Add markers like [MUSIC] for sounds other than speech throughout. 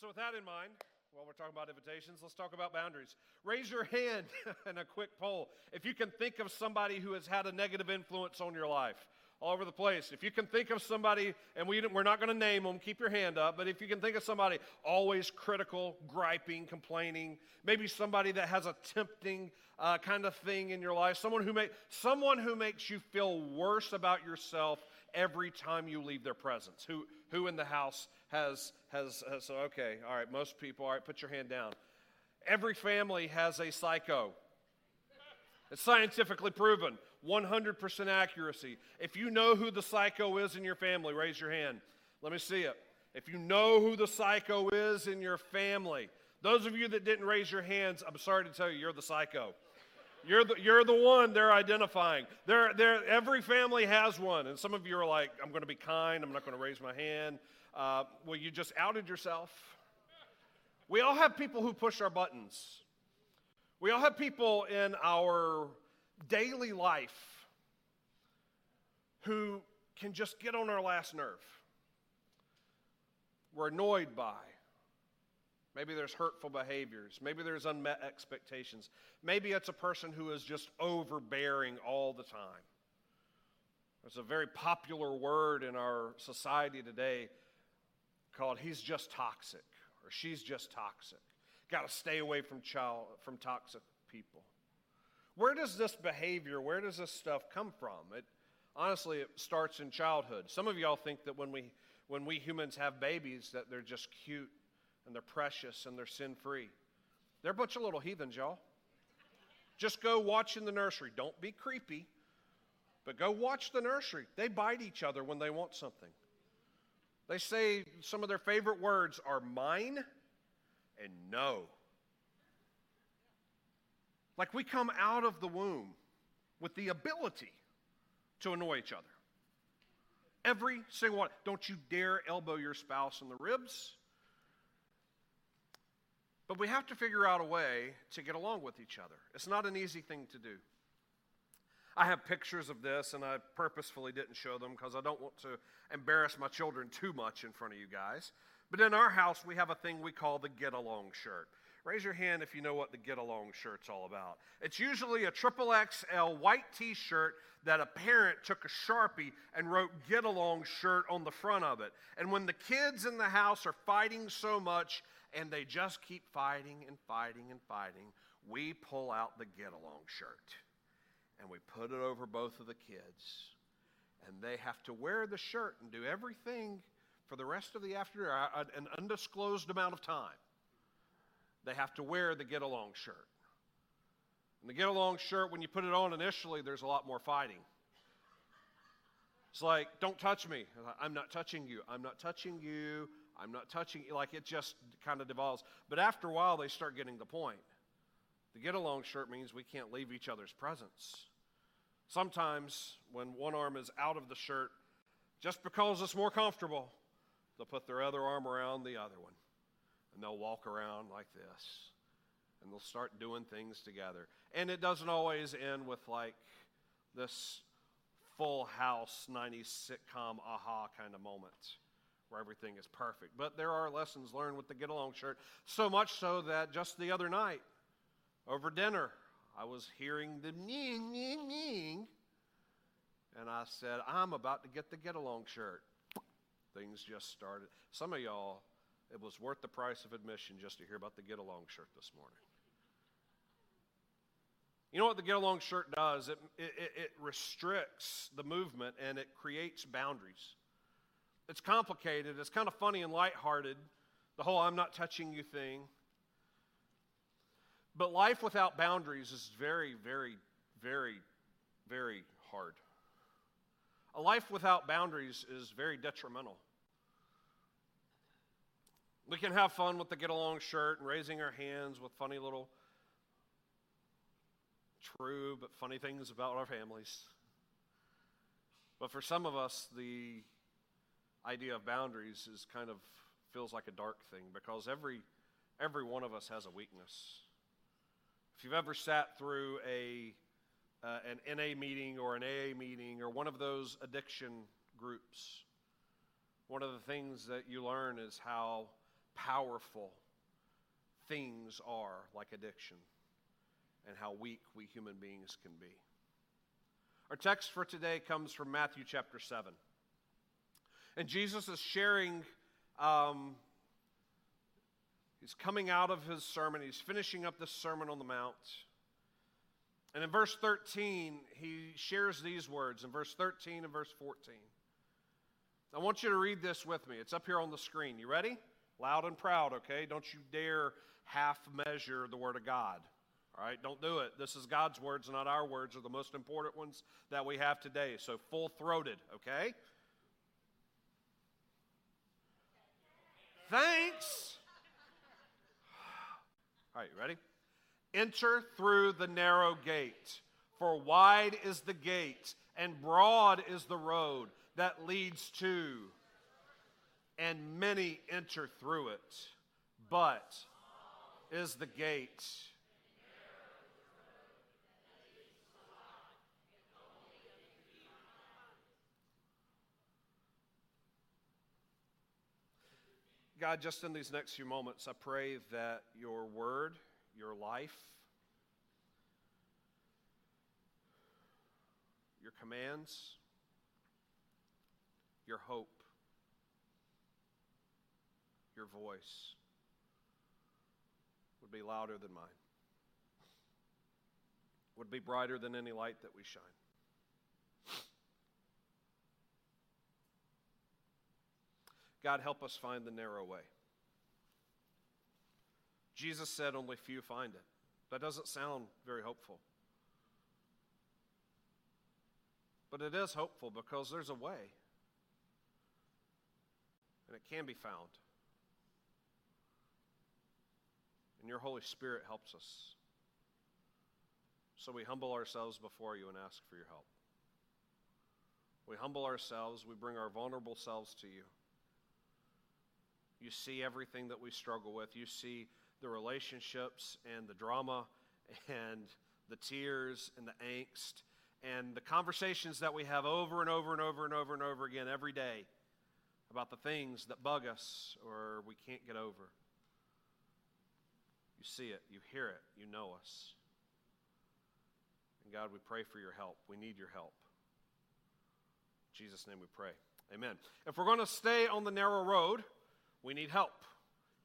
So, with that in mind, while we're talking about invitations, let's talk about boundaries. Raise your hand [LAUGHS] in a quick poll if you can think of somebody who has had a negative influence on your life all over the place. If you can think of somebody, and we, we're not going to name them, keep your hand up, but if you can think of somebody always critical, griping, complaining, maybe somebody that has a tempting uh, kind of thing in your life, someone who, may, someone who makes you feel worse about yourself every time you leave their presence, who, who in the house has, has, has so okay, all right, most people, all right, put your hand down. Every family has a psycho. It's scientifically proven, 100% accuracy. If you know who the psycho is in your family, raise your hand. Let me see it. If you know who the psycho is in your family, those of you that didn't raise your hands, I'm sorry to tell you, you're the psycho. You're the, you're the one they're identifying. They're, they're, every family has one. And some of you are like, I'm going to be kind. I'm not going to raise my hand. Uh, well, you just outed yourself. We all have people who push our buttons. We all have people in our daily life who can just get on our last nerve. We're annoyed by. Maybe there's hurtful behaviors. Maybe there's unmet expectations. Maybe it's a person who is just overbearing all the time. There's a very popular word in our society today called he's just toxic or she's just toxic. Got to stay away from child from toxic people. Where does this behavior, where does this stuff come from? It honestly it starts in childhood. Some of y'all think that when we when we humans have babies that they're just cute and they're precious and they're sin-free. They're a bunch of little heathens, y'all. Just go watch in the nursery. Don't be creepy, but go watch the nursery. They bite each other when they want something. They say some of their favorite words are mine and no. Like we come out of the womb with the ability to annoy each other. Every single one. Don't you dare elbow your spouse in the ribs. But we have to figure out a way to get along with each other. It's not an easy thing to do. I have pictures of this, and I purposefully didn't show them because I don't want to embarrass my children too much in front of you guys. But in our house, we have a thing we call the get along shirt. Raise your hand if you know what the get along shirt's all about. It's usually a triple XL white t shirt that a parent took a sharpie and wrote get along shirt on the front of it. And when the kids in the house are fighting so much and they just keep fighting and fighting and fighting, we pull out the get along shirt and we put it over both of the kids. And they have to wear the shirt and do everything for the rest of the afternoon, an undisclosed amount of time. They have to wear the get along shirt. And the get along shirt, when you put it on initially, there's a lot more fighting. It's like, don't touch me. I'm not touching you. I'm not touching you. I'm not touching you. Like it just kind of devolves. But after a while, they start getting the point. The get along shirt means we can't leave each other's presence. Sometimes, when one arm is out of the shirt, just because it's more comfortable, they'll put their other arm around the other one. And they'll walk around like this. And they'll start doing things together. And it doesn't always end with like this full house 90s sitcom aha kind of moment where everything is perfect. But there are lessons learned with the get along shirt. So much so that just the other night, over dinner, I was hearing the ning, ning, ning. And I said, I'm about to get the get along shirt. Things just started. Some of y'all, it was worth the price of admission just to hear about the get along shirt this morning. You know what the get along shirt does? It, it, it restricts the movement and it creates boundaries. It's complicated, it's kind of funny and lighthearted, the whole I'm not touching you thing. But life without boundaries is very, very, very, very hard. A life without boundaries is very detrimental. We can have fun with the get along shirt and raising our hands with funny little, true but funny things about our families. But for some of us, the idea of boundaries is kind of feels like a dark thing because every every one of us has a weakness. If you've ever sat through a, uh, an NA meeting or an AA meeting or one of those addiction groups, one of the things that you learn is how powerful things are, like addiction, and how weak we human beings can be. Our text for today comes from Matthew chapter 7. And Jesus is sharing, um, he's coming out of his sermon, he's finishing up this Sermon on the Mount. And in verse 13, he shares these words in verse 13 and verse 14. I want you to read this with me. It's up here on the screen. You ready? Loud and proud, okay? Don't you dare half measure the Word of God. All right, don't do it. This is God's words, not our words, are the most important ones that we have today. So full throated, okay? Thanks. All right, you ready? Enter through the narrow gate, for wide is the gate, and broad is the road that leads to, and many enter through it. But is the gate. God, just in these next few moments, I pray that your word, your life, your commands, your hope, your voice would be louder than mine, would be brighter than any light that we shine. God, help us find the narrow way. Jesus said only few find it. That doesn't sound very hopeful. But it is hopeful because there's a way, and it can be found. And your Holy Spirit helps us. So we humble ourselves before you and ask for your help. We humble ourselves, we bring our vulnerable selves to you. You see everything that we struggle with. You see the relationships and the drama and the tears and the angst and the conversations that we have over and over and over and over and over again every day about the things that bug us or we can't get over. You see it, you hear it, you know us. And God, we pray for your help. We need your help. In Jesus' name we pray. Amen. If we're going to stay on the narrow road, we need help.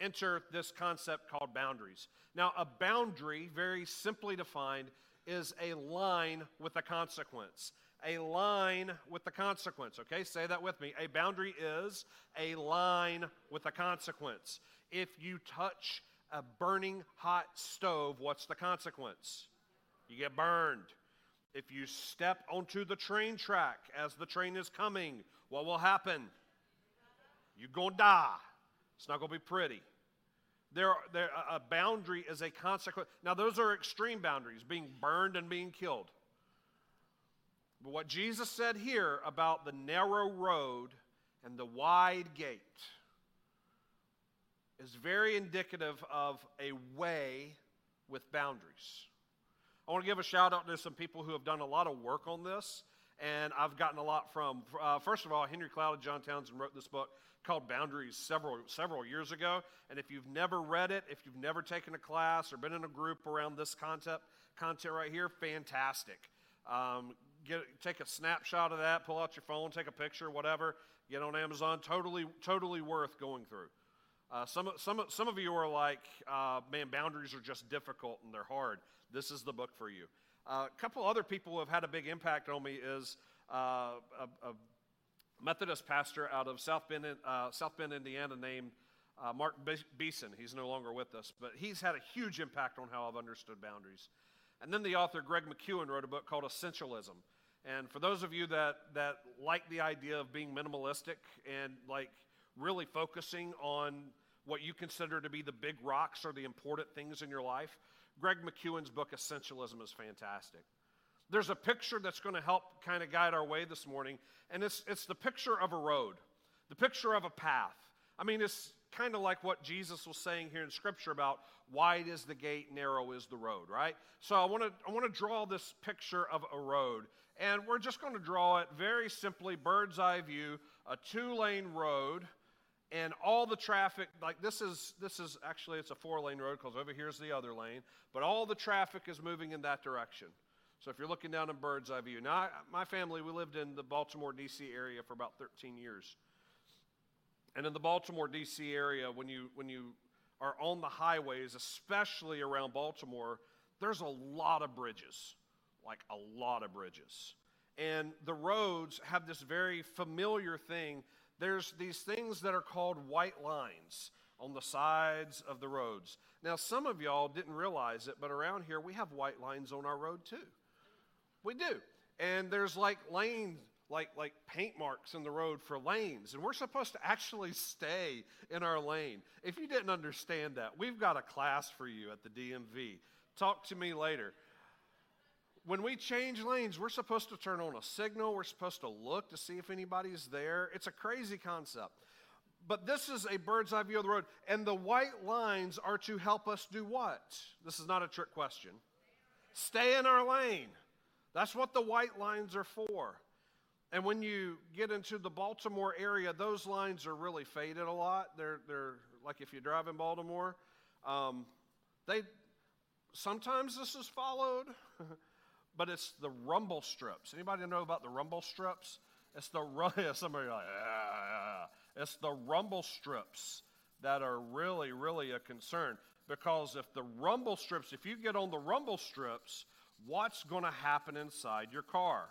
Enter this concept called boundaries. Now, a boundary, very simply defined, is a line with a consequence. A line with a consequence. Okay, say that with me. A boundary is a line with a consequence. If you touch a burning hot stove, what's the consequence? You get burned. If you step onto the train track as the train is coming, what will happen? You're going to die. It's not going to be pretty. There, there, a boundary is a consequence. Now, those are extreme boundaries, being burned and being killed. But what Jesus said here about the narrow road and the wide gate is very indicative of a way with boundaries. I want to give a shout out to some people who have done a lot of work on this, and I've gotten a lot from. Uh, first of all, Henry Cloud and John Townsend wrote this book called Boundaries several several years ago, and if you've never read it, if you've never taken a class or been in a group around this concept content right here, fantastic. Um, get take a snapshot of that, pull out your phone, take a picture, whatever. Get on Amazon. Totally, totally worth going through. Uh, some, some, some of you are like, uh, man, boundaries are just difficult and they're hard. This is the book for you. Uh, a couple other people who have had a big impact on me is uh, a, a, Methodist pastor out of South Bend, uh, South Bend Indiana, named uh, Mark Beeson. He's no longer with us, but he's had a huge impact on how I've understood boundaries. And then the author Greg McKeown wrote a book called Essentialism. And for those of you that, that like the idea of being minimalistic and like really focusing on what you consider to be the big rocks or the important things in your life, Greg McKeown's book, Essentialism, is fantastic. There's a picture that's going to help kind of guide our way this morning, and it's, it's the picture of a road, the picture of a path. I mean, it's kind of like what Jesus was saying here in Scripture about wide is the gate, narrow is the road, right? So I want to I want to draw this picture of a road, and we're just going to draw it very simply, bird's eye view, a two lane road and all the traffic like this is this is actually it's a four lane road because over here's the other lane but all the traffic is moving in that direction. So if you're looking down in bird's eye view now I, my family we lived in the baltimore dc area for about 13 years. And in the baltimore dc area when you when you are on the highways especially around baltimore there's a lot of bridges like a lot of bridges. And the roads have this very familiar thing there's these things that are called white lines on the sides of the roads. Now, some of y'all didn't realize it, but around here we have white lines on our road too. We do. And there's like lane, like, like paint marks in the road for lanes. And we're supposed to actually stay in our lane. If you didn't understand that, we've got a class for you at the DMV. Talk to me later when we change lanes, we're supposed to turn on a signal. We're supposed to look to see if anybody's there. It's a crazy concept. But this is a bird's eye view of the road. And the white lines are to help us do what? This is not a trick question. Stay in our lane. That's what the white lines are for. And when you get into the Baltimore area, those lines are really faded a lot. They're, they're like if you drive in Baltimore, um, they sometimes this is followed. [LAUGHS] but it's the rumble strips. Anybody know about the rumble strips? It's the [LAUGHS] somebody like. It's the rumble strips that are really, really a concern because if the rumble strips, if you get on the rumble strips, what's going to happen inside your car?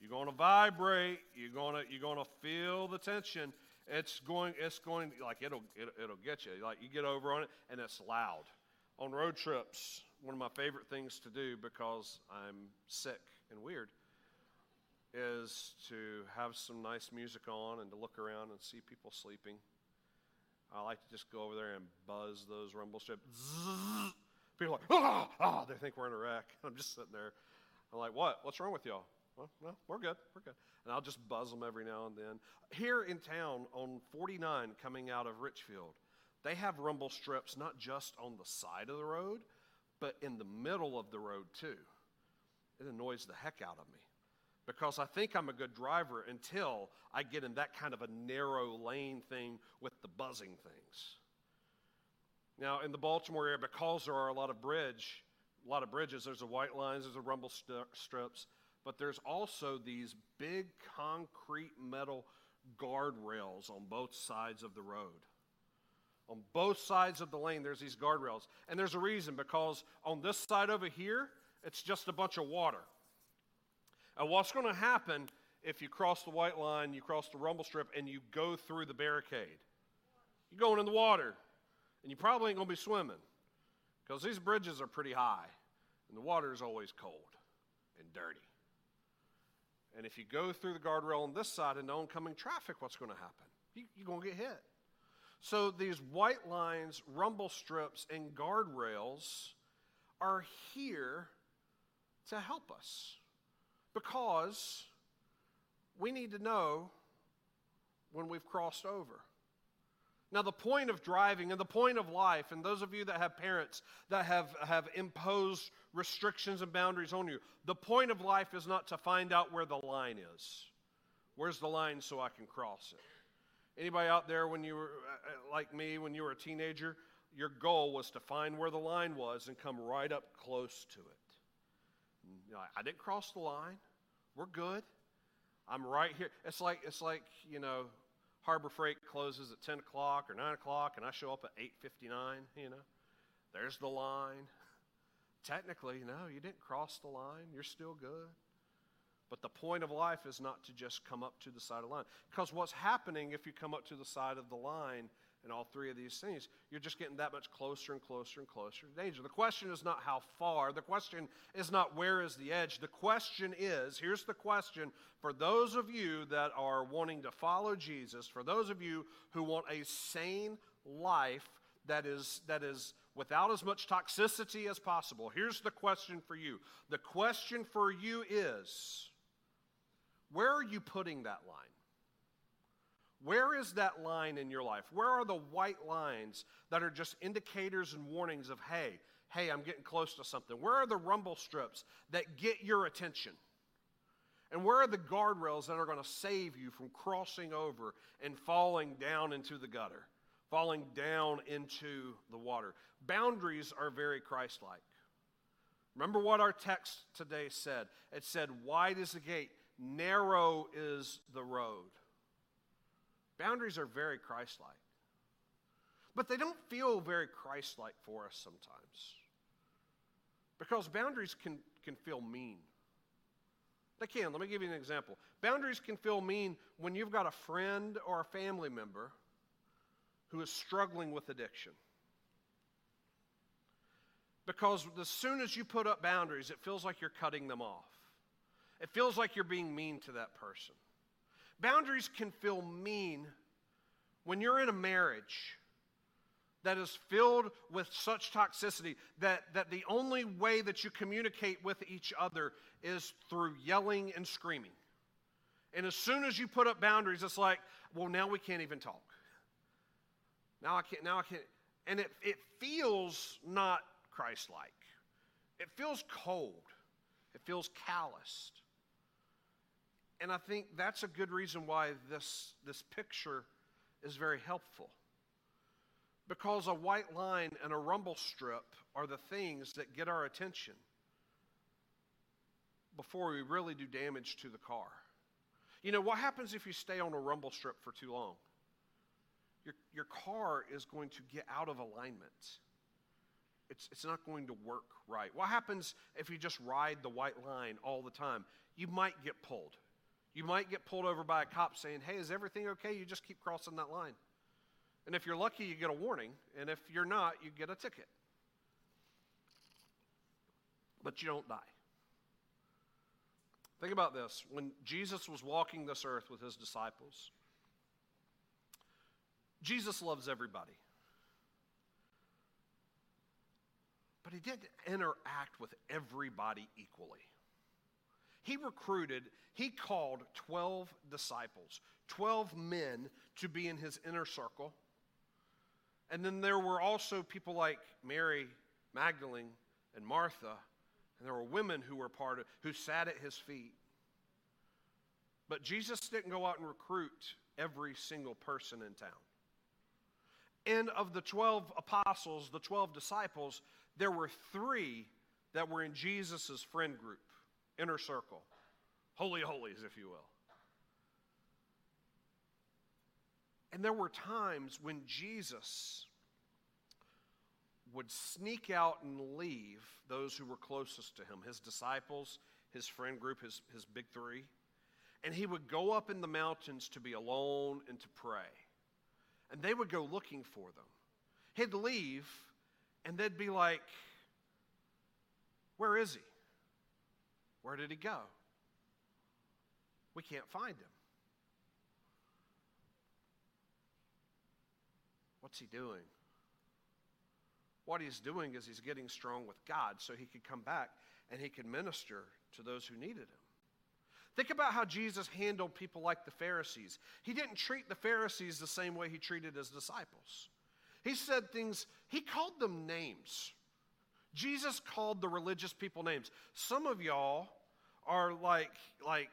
You're going to vibrate. You're going to you're going to feel the tension. It's going it's going like it'll, it'll it'll get you. Like you get over on it and it's loud. On road trips, one of my favorite things to do because I'm sick and weird is to have some nice music on and to look around and see people sleeping. I like to just go over there and buzz those rumble strips. People are like, ah, ah, they think we're in a wreck. [LAUGHS] I'm just sitting there. I'm like, what? What's wrong with y'all? Well, no, we're good. We're good. And I'll just buzz them every now and then. Here in town on 49 coming out of Richfield, they have rumble strips not just on the side of the road, but in the middle of the road too. It annoys the heck out of me because I think I'm a good driver until I get in that kind of a narrow lane thing with the buzzing things. Now, in the Baltimore area, because there are a lot of bridge, a lot of bridges, there's a white lines, there's a rumble strips, but there's also these big concrete metal guardrails on both sides of the road. On both sides of the lane, there's these guardrails. And there's a reason because on this side over here, it's just a bunch of water. And what's going to happen if you cross the white line, you cross the rumble strip, and you go through the barricade? You're going in the water, and you probably ain't going to be swimming because these bridges are pretty high, and the water is always cold and dirty. And if you go through the guardrail on this side into oncoming traffic, what's going to happen? You, you're going to get hit. So these white lines, rumble strips, and guardrails are here to help us because we need to know when we've crossed over. Now, the point of driving and the point of life, and those of you that have parents that have, have imposed restrictions and boundaries on you, the point of life is not to find out where the line is. Where's the line so I can cross it? Anybody out there when you were uh, uh, like me when you were a teenager, your goal was to find where the line was and come right up close to it. You know, I didn't cross the line. We're good. I'm right here. It's like it's like you know, Harbor Freight closes at 10 o'clock or 9 o'clock, and I show up at 8:59. You know, there's the line. [LAUGHS] Technically, no, you didn't cross the line. You're still good. But the point of life is not to just come up to the side of the line. Because what's happening if you come up to the side of the line and all three of these things, you're just getting that much closer and closer and closer to danger. The question is not how far. The question is not where is the edge. The question is here's the question for those of you that are wanting to follow Jesus, for those of you who want a sane life that is, that is without as much toxicity as possible, here's the question for you. The question for you is where are you putting that line? Where is that line in your life? Where are the white lines that are just indicators and warnings of, hey, hey, I'm getting close to something? Where are the rumble strips that get your attention? And where are the guardrails that are going to save you from crossing over and falling down into the gutter, falling down into the water? Boundaries are very Christ like. Remember what our text today said? It said, Wide is the gate, narrow is the road. Boundaries are very Christ like. But they don't feel very Christ like for us sometimes. Because boundaries can, can feel mean. They can. Let me give you an example. Boundaries can feel mean when you've got a friend or a family member who is struggling with addiction. Because as soon as you put up boundaries, it feels like you're cutting them off. It feels like you're being mean to that person. Boundaries can feel mean when you're in a marriage that is filled with such toxicity that, that the only way that you communicate with each other is through yelling and screaming. And as soon as you put up boundaries, it's like, well, now we can't even talk. Now I can't, now I can't. And it, it feels not Christ like. It feels cold. It feels calloused. And I think that's a good reason why this, this picture is very helpful. Because a white line and a rumble strip are the things that get our attention before we really do damage to the car. You know, what happens if you stay on a rumble strip for too long? Your, your car is going to get out of alignment. It's, it's not going to work right. What happens if you just ride the white line all the time? You might get pulled. You might get pulled over by a cop saying, Hey, is everything okay? You just keep crossing that line. And if you're lucky, you get a warning. And if you're not, you get a ticket. But you don't die. Think about this. When Jesus was walking this earth with his disciples, Jesus loves everybody. But he didn't interact with everybody equally. He recruited, he called 12 disciples, 12 men to be in his inner circle. And then there were also people like Mary Magdalene and Martha and there were women who were part of, who sat at his feet. But Jesus didn't go out and recruit every single person in town. And of the 12 apostles, the 12 disciples, there were three that were in Jesus' friend group, inner circle, holy holies, if you will. And there were times when Jesus would sneak out and leave those who were closest to him, his disciples, his friend group, his, his big three. And he would go up in the mountains to be alone and to pray. And they would go looking for them. He'd leave, and they'd be like, Where is he? Where did he go? We can't find him. What's he doing? What he's doing is he's getting strong with God so he could come back and he could minister to those who needed him. Think about how Jesus handled people like the Pharisees. He didn't treat the Pharisees the same way he treated his disciples. He said things, he called them names. Jesus called the religious people names. Some of y'all are like, like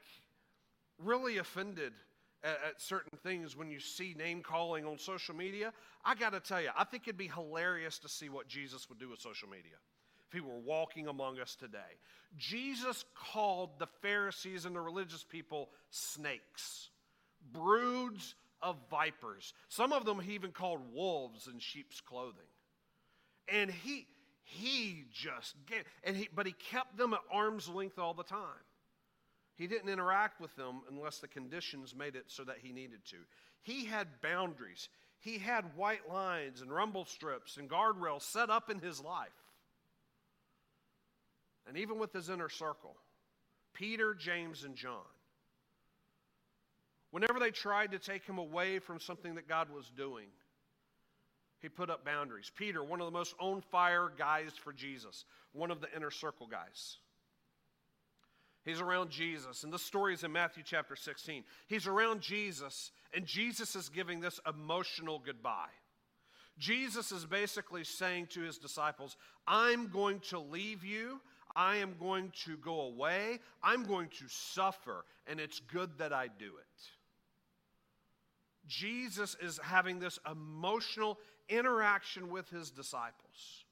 really offended at, at certain things when you see name calling on social media. I got to tell you, I think it'd be hilarious to see what Jesus would do with social media if he were walking among us today. Jesus called the Pharisees and the religious people snakes, broods of vipers. Some of them he even called wolves in sheep's clothing. And he he just gave, and he but he kept them at arm's length all the time. He didn't interact with them unless the conditions made it so that he needed to. He had boundaries. He had white lines and rumble strips and guardrails set up in his life. And even with his inner circle, Peter, James, and John, whenever they tried to take him away from something that God was doing, he put up boundaries. Peter, one of the most on fire guys for Jesus, one of the inner circle guys. He's around Jesus, and this story is in Matthew chapter 16. He's around Jesus, and Jesus is giving this emotional goodbye. Jesus is basically saying to his disciples, I'm going to leave you. I am going to go away, I'm going to suffer, and it's good that I do it. Jesus is having this emotional interaction with his disciples.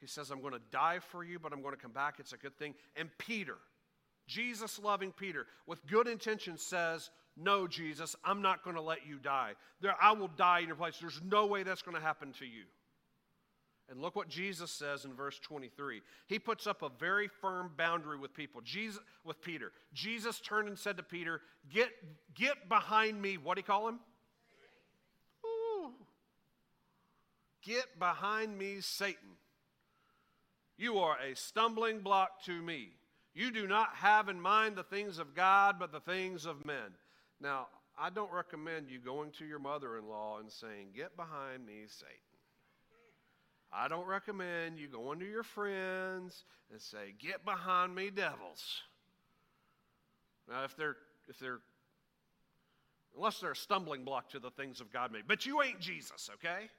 He says, I'm going to die for you, but I'm going to come back. It's a good thing. And Peter, Jesus loving Peter, with good intention says, No, Jesus, I'm not going to let you die. There, I will die in your place. There's no way that's going to happen to you. And look what Jesus says in verse 23. He puts up a very firm boundary with people. Jesus with Peter. Jesus turned and said to Peter, "Get get behind me." What do you call him? Get behind me, Satan. You are a stumbling block to me. You do not have in mind the things of God, but the things of men. Now, I don't recommend you going to your mother in law and saying, Get behind me, Satan. I don't recommend you going to your friends and say, Get behind me, devils. Now, if they're, if they're, unless they're a stumbling block to the things of God made, but you ain't Jesus, okay?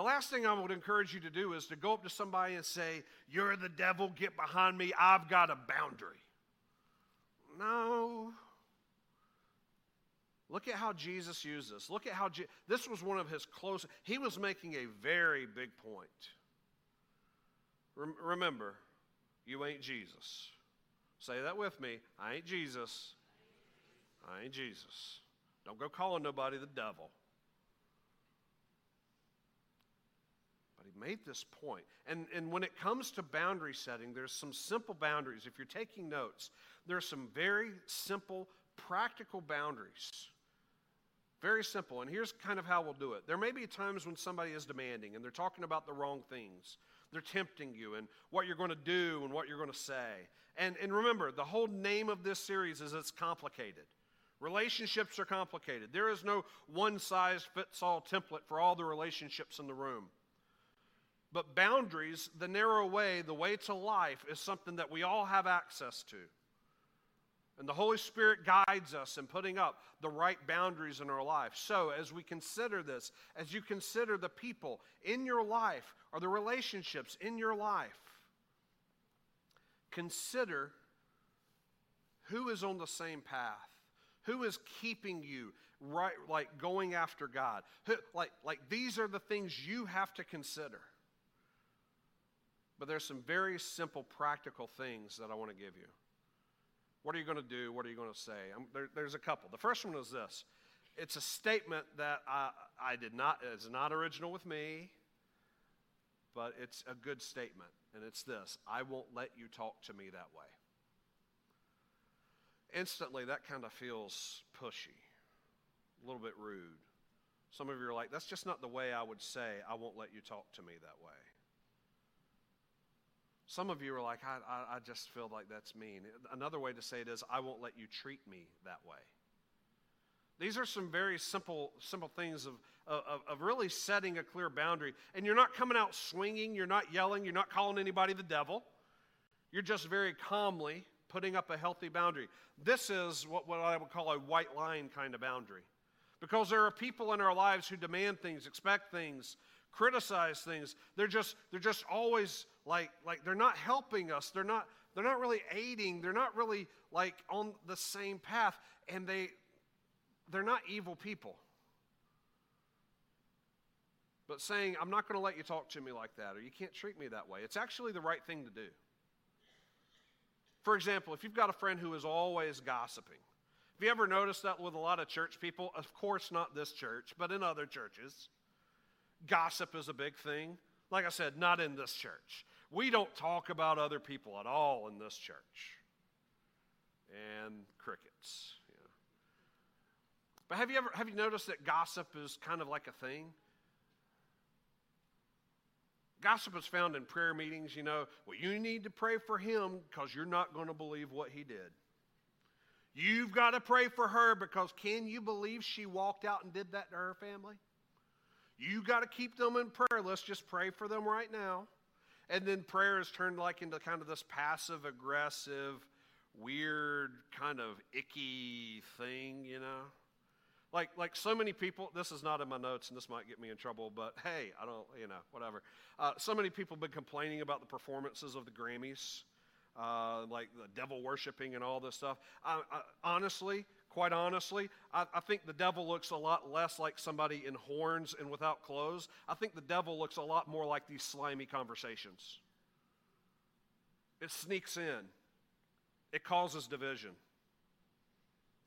The last thing I would encourage you to do is to go up to somebody and say, You're the devil, get behind me, I've got a boundary. No. Look at how Jesus used this. Look at how Je- this was one of his close. He was making a very big point. Rem- remember, you ain't Jesus. Say that with me. I ain't Jesus. I ain't Jesus. Don't go calling nobody the devil. Made this point. And, and when it comes to boundary setting, there's some simple boundaries. If you're taking notes, there are some very simple, practical boundaries. Very simple. And here's kind of how we'll do it. There may be times when somebody is demanding and they're talking about the wrong things. They're tempting you and what you're going to do and what you're going to say. And, and remember, the whole name of this series is it's complicated. Relationships are complicated. There is no one size fits all template for all the relationships in the room. But boundaries, the narrow way, the way to life, is something that we all have access to. And the Holy Spirit guides us in putting up the right boundaries in our life. So, as we consider this, as you consider the people in your life or the relationships in your life, consider who is on the same path, who is keeping you right, like going after God. Who, like, like these are the things you have to consider. But there's some very simple, practical things that I want to give you. What are you going to do? What are you going to say? Um, there, there's a couple. The first one is this it's a statement that I, I did not, is not original with me, but it's a good statement. And it's this I won't let you talk to me that way. Instantly, that kind of feels pushy, a little bit rude. Some of you are like, that's just not the way I would say, I won't let you talk to me that way. Some of you are like, I, I, I, just feel like that's mean. Another way to say it is, I won't let you treat me that way. These are some very simple, simple things of, of, of really setting a clear boundary. And you're not coming out swinging, you're not yelling, you're not calling anybody the devil. You're just very calmly putting up a healthy boundary. This is what, what I would call a white line kind of boundary. Because there are people in our lives who demand things, expect things, criticize things. They're just, they're just always like like they're not helping us. They're not they're not really aiding. They're not really like on the same path. And they they're not evil people. But saying i'm not going to let you talk to me like that or you can't treat me that way it's actually the right thing to do. For example if you've got a friend who is always gossiping have you ever noticed that with a lot of church people? Of course not this church but in other churches gossip is a big thing like I said, not in this church. We don't talk about other people at all in this church. And crickets. But have you ever have you noticed that gossip is kind of like a thing? Gossip is found in prayer meetings, you know. Well, you need to pray for him because you're not going to believe what he did. You've got to pray for her because can you believe she walked out and did that to her family? You got to keep them in prayer. Let's just pray for them right now. And then prayer is turned like into kind of this passive aggressive, weird, kind of icky thing, you know? Like, like so many people, this is not in my notes and this might get me in trouble, but hey, I don't, you know, whatever. Uh, so many people have been complaining about the performances of the Grammys, uh, like the devil worshiping and all this stuff. I, I, honestly, quite honestly, I, I think the devil looks a lot less like somebody in horns and without clothes. I think the devil looks a lot more like these slimy conversations. It sneaks in, it causes division.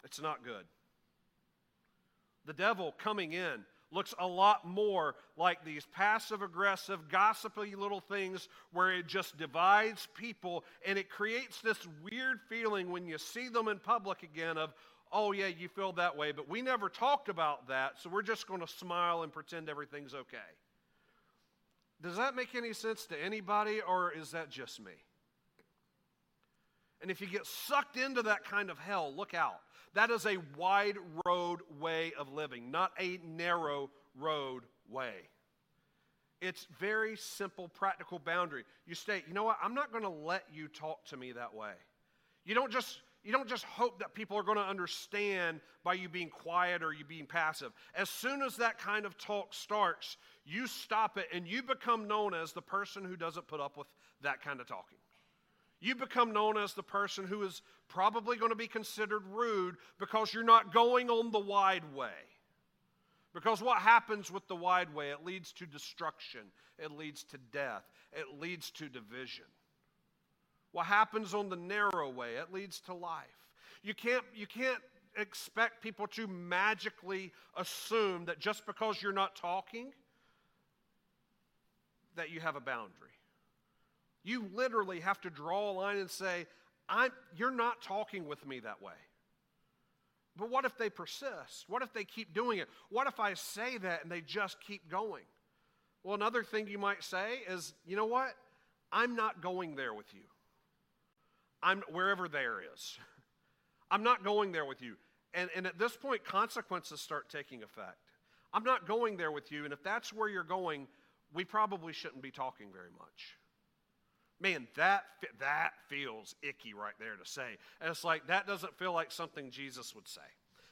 It's not good the devil coming in looks a lot more like these passive aggressive, gossipy little things where it just divides people and it creates this weird feeling when you see them in public again of, oh, yeah, you feel that way, but we never talked about that, so we're just going to smile and pretend everything's okay. Does that make any sense to anybody, or is that just me? And if you get sucked into that kind of hell, look out that is a wide road way of living, not a narrow road way. It's very simple, practical boundary. You state, you know what, I'm not going to let you talk to me that way. You don't just you don't just hope that people are going to understand by you being quiet or you being passive. As soon as that kind of talk starts, you stop it and you become known as the person who doesn't put up with that kind of talking. You become known as the person who is probably going to be considered rude because you're not going on the wide way. Because what happens with the wide way? It leads to destruction, it leads to death, it leads to division. What happens on the narrow way? It leads to life. You can't, you can't expect people to magically assume that just because you're not talking, that you have a boundary. You literally have to draw a line and say, I'm, You're not talking with me that way. But what if they persist? What if they keep doing it? What if I say that and they just keep going? Well, another thing you might say is, You know what? I'm not going there with you. I'm wherever there is. I'm not going there with you. And, and at this point, consequences start taking effect. I'm not going there with you, and if that's where you're going, we probably shouldn't be talking very much. Man, that, that feels icky right there to say. And it's like, that doesn't feel like something Jesus would say.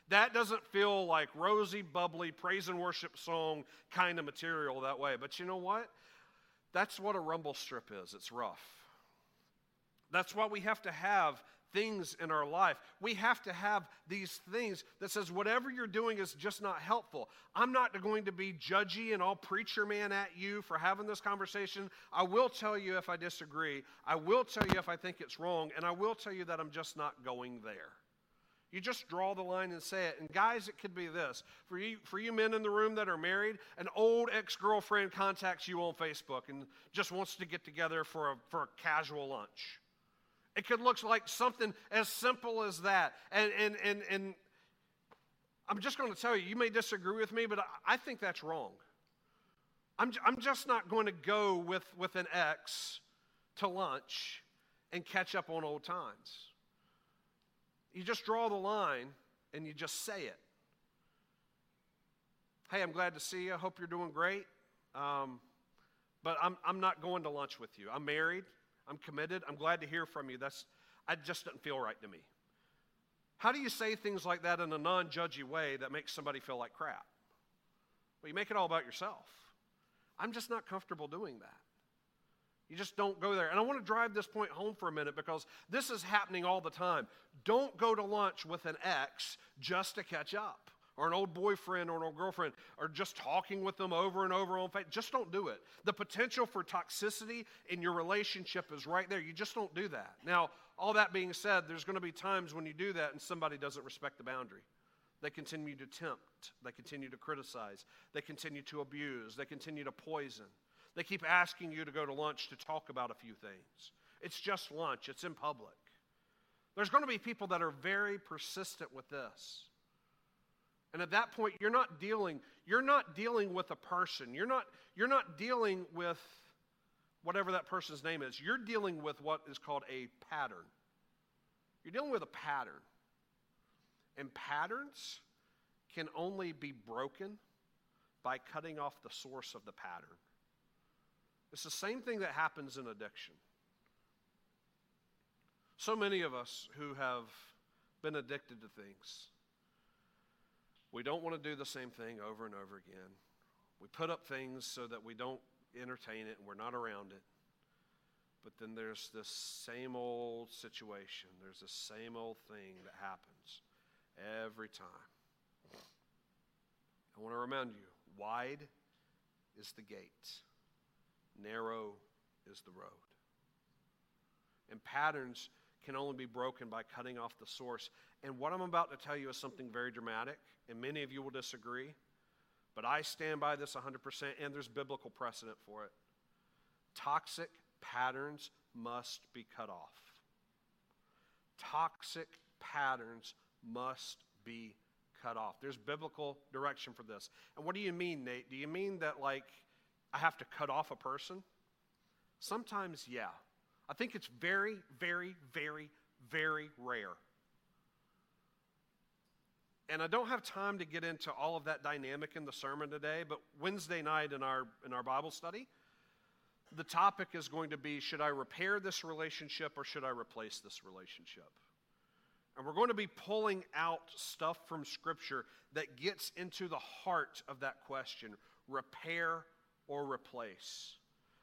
That doesn't feel like rosy, bubbly, praise and worship song kind of material that way. But you know what? That's what a rumble strip is. It's rough. That's why we have to have things in our life. We have to have these things that says whatever you're doing is just not helpful. I'm not going to be judgy and all preacher man at you for having this conversation. I will tell you if I disagree. I will tell you if I think it's wrong, and I will tell you that I'm just not going there. You just draw the line and say it. And guys, it could be this. For you, for you men in the room that are married, an old ex-girlfriend contacts you on Facebook and just wants to get together for a, for a casual lunch. It could look like something as simple as that. And, and, and, and I'm just going to tell you, you may disagree with me, but I, I think that's wrong. I'm, I'm just not going to go with, with an ex to lunch and catch up on old times. You just draw the line and you just say it. Hey, I'm glad to see you. I hope you're doing great. Um, but I'm, I'm not going to lunch with you. I'm married. I'm committed. I'm glad to hear from you. That's I just doesn't feel right to me. How do you say things like that in a non-judgy way that makes somebody feel like crap? Well, you make it all about yourself. I'm just not comfortable doing that. You just don't go there. And I want to drive this point home for a minute because this is happening all the time. Don't go to lunch with an ex just to catch up or an old boyfriend or an old girlfriend or just talking with them over and over on Facebook. Just don't do it. The potential for toxicity in your relationship is right there. You just don't do that. Now, all that being said, there's going to be times when you do that and somebody doesn't respect the boundary. They continue to tempt, they continue to criticize, they continue to abuse, they continue to poison. They keep asking you to go to lunch to talk about a few things. It's just lunch, it's in public. There's going to be people that are very persistent with this. And at that point, you're not dealing, you're not dealing with a person. You're not, you're not dealing with whatever that person's name is. You're dealing with what is called a pattern. You're dealing with a pattern. And patterns can only be broken by cutting off the source of the pattern. It's the same thing that happens in addiction. So many of us who have been addicted to things We don't want to do the same thing over and over again. We put up things so that we don't entertain it and we're not around it. But then there's this same old situation. There's the same old thing that happens every time. I want to remind you wide is the gate, narrow is the road. And patterns can only be broken by cutting off the source. And what I'm about to tell you is something very dramatic, and many of you will disagree, but I stand by this 100%, and there's biblical precedent for it. Toxic patterns must be cut off. Toxic patterns must be cut off. There's biblical direction for this. And what do you mean, Nate? Do you mean that, like, I have to cut off a person? Sometimes, yeah. I think it's very, very, very, very rare. And I don't have time to get into all of that dynamic in the sermon today, but Wednesday night in our, in our Bible study, the topic is going to be should I repair this relationship or should I replace this relationship? And we're going to be pulling out stuff from Scripture that gets into the heart of that question repair or replace.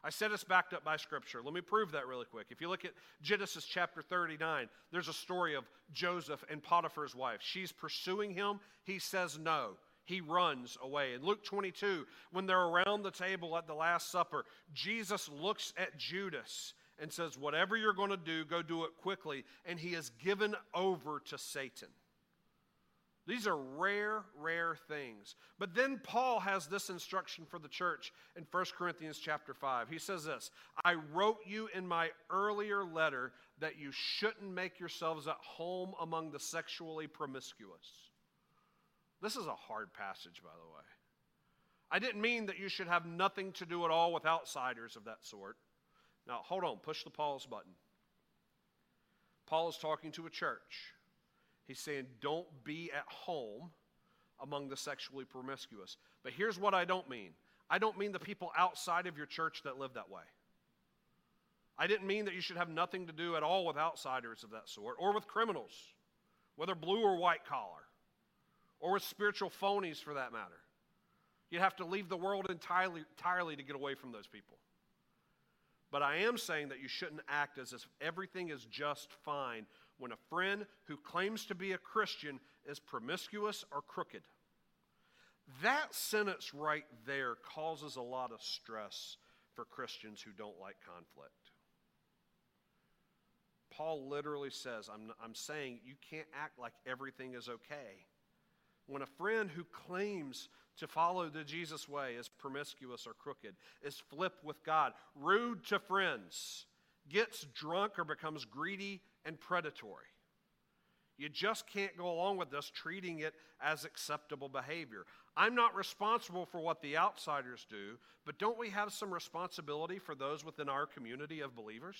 I said it's backed up by Scripture. Let me prove that really quick. If you look at Genesis chapter 39, there's a story of Joseph and Potiphar's wife. She's pursuing him, he says no he runs away. In Luke 22, when they're around the table at the Last Supper, Jesus looks at Judas and says, Whatever you're going to do, go do it quickly. And he is given over to Satan. These are rare, rare things. But then Paul has this instruction for the church in 1 Corinthians chapter 5. He says this I wrote you in my earlier letter that you shouldn't make yourselves at home among the sexually promiscuous. This is a hard passage, by the way. I didn't mean that you should have nothing to do at all with outsiders of that sort. Now, hold on, push the pause button. Paul is talking to a church. He's saying, don't be at home among the sexually promiscuous. But here's what I don't mean I don't mean the people outside of your church that live that way. I didn't mean that you should have nothing to do at all with outsiders of that sort or with criminals, whether blue or white collar or with spiritual phonies for that matter. You'd have to leave the world entirely, entirely to get away from those people. But I am saying that you shouldn't act as if everything is just fine when a friend who claims to be a Christian is promiscuous or crooked. That sentence right there causes a lot of stress for Christians who don't like conflict. Paul literally says, I'm, I'm saying you can't act like everything is okay when a friend who claims to follow the Jesus way is promiscuous or crooked, is flip with God, rude to friends, gets drunk or becomes greedy and predatory. You just can't go along with this treating it as acceptable behavior. I'm not responsible for what the outsiders do, but don't we have some responsibility for those within our community of believers?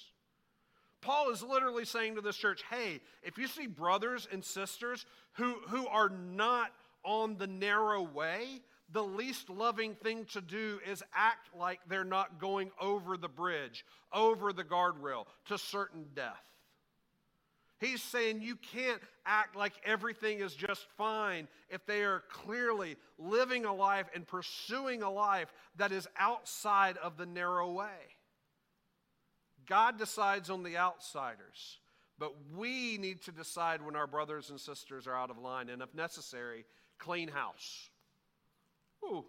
Paul is literally saying to this church, hey, if you see brothers and sisters who, who are not on the narrow way, the least loving thing to do is act like they're not going over the bridge, over the guardrail to certain death. He's saying you can't act like everything is just fine if they are clearly living a life and pursuing a life that is outside of the narrow way. God decides on the outsiders, but we need to decide when our brothers and sisters are out of line, and if necessary, clean house. Ooh,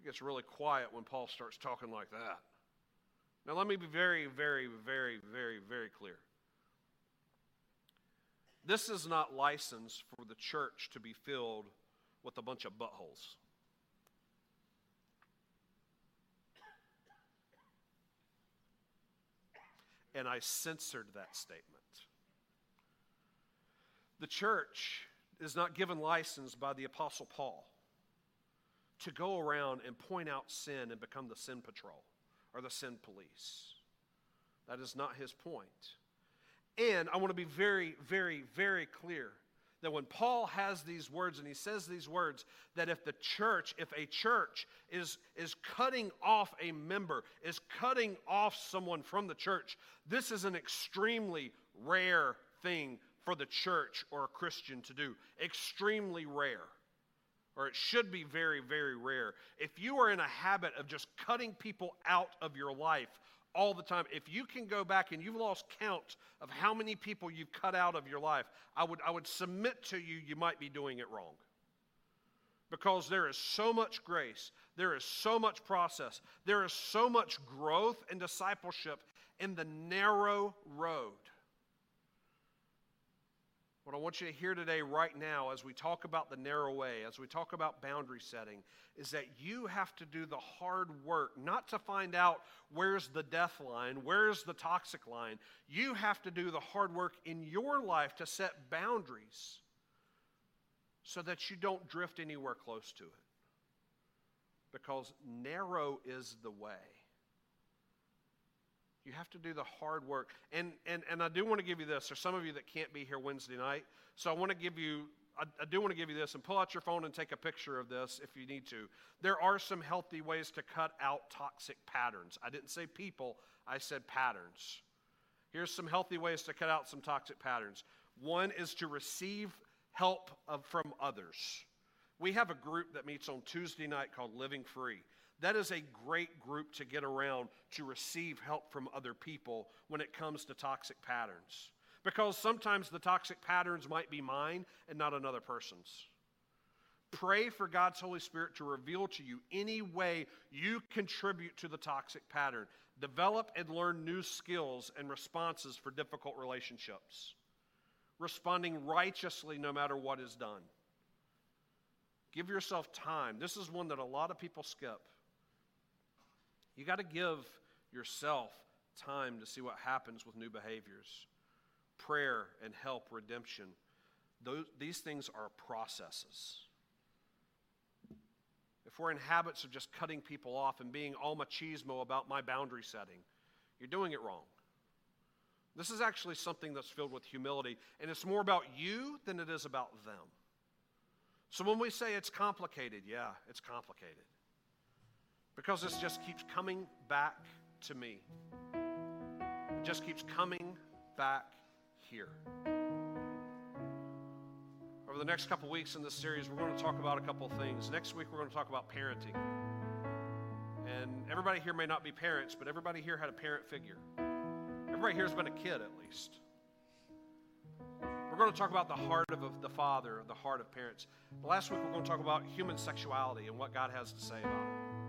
it gets really quiet when Paul starts talking like that. Now, let me be very, very, very, very, very clear. This is not license for the church to be filled with a bunch of buttholes. and I censored that statement. The church is not given license by the Apostle Paul to go around and point out sin and become the sin patrol or the sin police. That is not his point. And I want to be very, very, very clear that when Paul has these words and he says these words, that if the church, if a church is, is cutting off a member, is cutting off someone from the church, this is an extremely rare thing for the church or a Christian to do. Extremely rare. Or it should be very, very rare. If you are in a habit of just cutting people out of your life all the time, if you can go back and you've lost count of how many people you've cut out of your life, I would, I would submit to you, you might be doing it wrong because there is so much grace, there is so much process, there is so much growth and discipleship in the narrow road. What I want you to hear today, right now, as we talk about the narrow way, as we talk about boundary setting, is that you have to do the hard work, not to find out where's the death line, where's the toxic line. You have to do the hard work in your life to set boundaries so that you don't drift anywhere close to it. Because narrow is the way. You have to do the hard work. And, and, and I do want to give you this. There's some of you that can't be here Wednesday night. So I want to give you, I, I do want to give you this and pull out your phone and take a picture of this if you need to. There are some healthy ways to cut out toxic patterns. I didn't say people, I said patterns. Here's some healthy ways to cut out some toxic patterns. One is to receive help of, from others. We have a group that meets on Tuesday night called Living Free. That is a great group to get around to receive help from other people when it comes to toxic patterns. Because sometimes the toxic patterns might be mine and not another person's. Pray for God's Holy Spirit to reveal to you any way you contribute to the toxic pattern. Develop and learn new skills and responses for difficult relationships responding righteously no matter what is done. Give yourself time. This is one that a lot of people skip. You got to give yourself time to see what happens with new behaviors. Prayer and help, redemption. Those, these things are processes. If we're in habits of just cutting people off and being all machismo about my boundary setting, you're doing it wrong. This is actually something that's filled with humility, and it's more about you than it is about them. So when we say it's complicated, yeah, it's complicated. Because this just keeps coming back to me. It just keeps coming back here. Over the next couple weeks in this series, we're going to talk about a couple things. Next week, we're going to talk about parenting. And everybody here may not be parents, but everybody here had a parent figure. Everybody here has been a kid at least. We're going to talk about the heart of the father, the heart of parents. Last week, we're going to talk about human sexuality and what God has to say about it.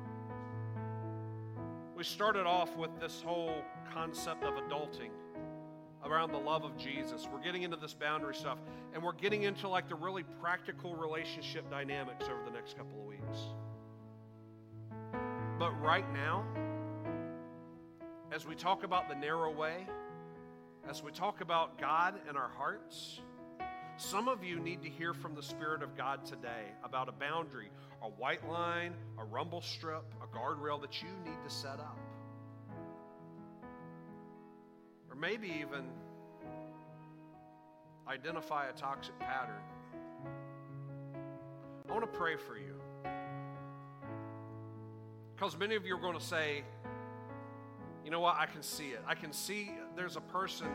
We started off with this whole concept of adulting around the love of Jesus. We're getting into this boundary stuff, and we're getting into like the really practical relationship dynamics over the next couple of weeks. But right now, as we talk about the narrow way, as we talk about God in our hearts, some of you need to hear from the Spirit of God today about a boundary, a white line, a rumble strip, a guardrail that you need to set up. Or maybe even identify a toxic pattern. I want to pray for you. Because many of you are going to say, you know what? I can see it. I can see there's a person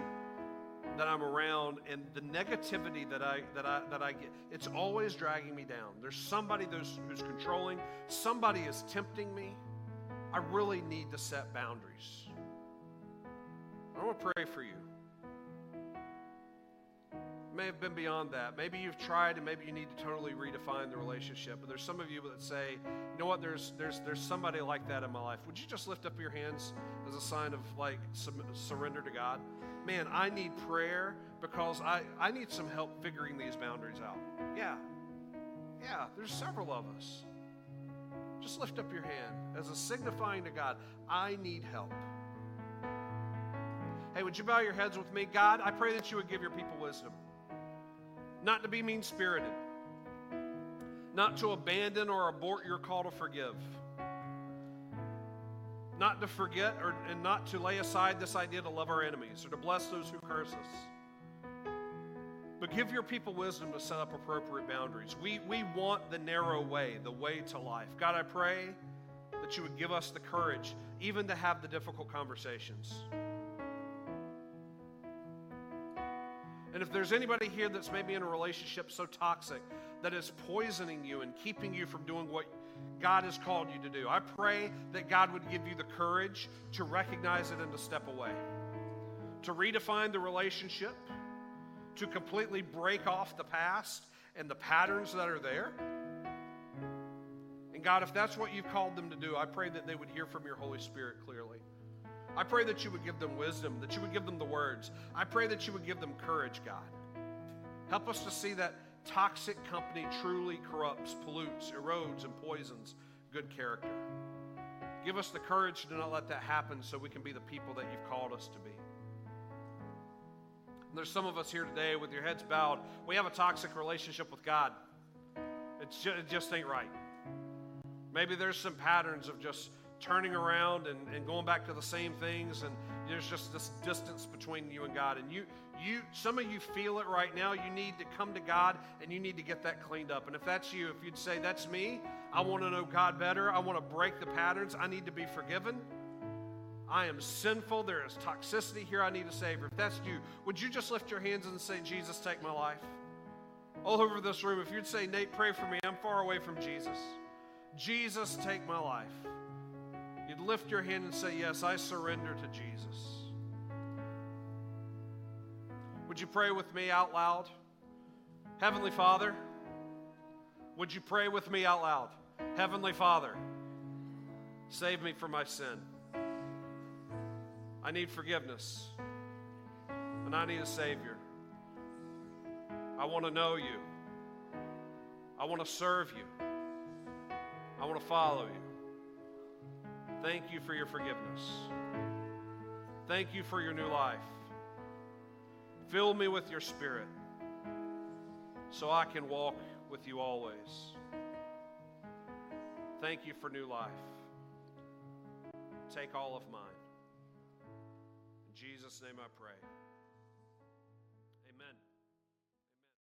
that I'm around and the negativity that I that I that I get, it's always dragging me down. There's somebody who's, who's controlling, somebody is tempting me. I really need to set boundaries. I want to pray for you may have been beyond that. Maybe you've tried and maybe you need to totally redefine the relationship. But there's some of you that say, you know what, there's, there's, there's somebody like that in my life. Would you just lift up your hands as a sign of like surrender to God? Man, I need prayer because I, I need some help figuring these boundaries out. Yeah. Yeah, there's several of us. Just lift up your hand as a signifying to God, I need help. Hey, would you bow your heads with me? God, I pray that you would give your people wisdom not to be mean spirited, not to abandon or abort your call to forgive, not to forget or, and not to lay aside this idea to love our enemies or to bless those who curse us. But give your people wisdom to set up appropriate boundaries. We, we want the narrow way, the way to life. God, I pray that you would give us the courage even to have the difficult conversations. And if there's anybody here that's maybe in a relationship so toxic that is poisoning you and keeping you from doing what God has called you to do, I pray that God would give you the courage to recognize it and to step away, to redefine the relationship, to completely break off the past and the patterns that are there. And God, if that's what you've called them to do, I pray that they would hear from your Holy Spirit clearly. I pray that you would give them wisdom, that you would give them the words. I pray that you would give them courage, God. Help us to see that toxic company truly corrupts, pollutes, erodes, and poisons good character. Give us the courage to not let that happen so we can be the people that you've called us to be. And there's some of us here today with your heads bowed. We have a toxic relationship with God. Just, it just ain't right. Maybe there's some patterns of just turning around and, and going back to the same things and there's just this distance between you and god. And you you some of you feel it right now. You need to come to god and you need to get that cleaned up. And if that's you if you'd say that's me. I want to know god better. I want to break the patterns. I need to be forgiven. I am sinful. There is toxicity here. I need a savior. If that's you would you just lift your hands and say jesus take my life. All over this room if you'd say nate pray for me. I'm far away from jesus. Jesus take my life lift your hand and say, Yes, I surrender to Jesus. Would you pray with me out loud? Heavenly Father, would you pray with me out loud? Heavenly Father, save me from my sin. I need forgiveness, and I need a Savior. I want to know you. I want to serve you. I want to follow you. Thank you for your forgiveness. Thank you for your new life. Fill me with your spirit so I can walk with you always. Thank you for new life. Take all of mine. In Jesus' name I pray.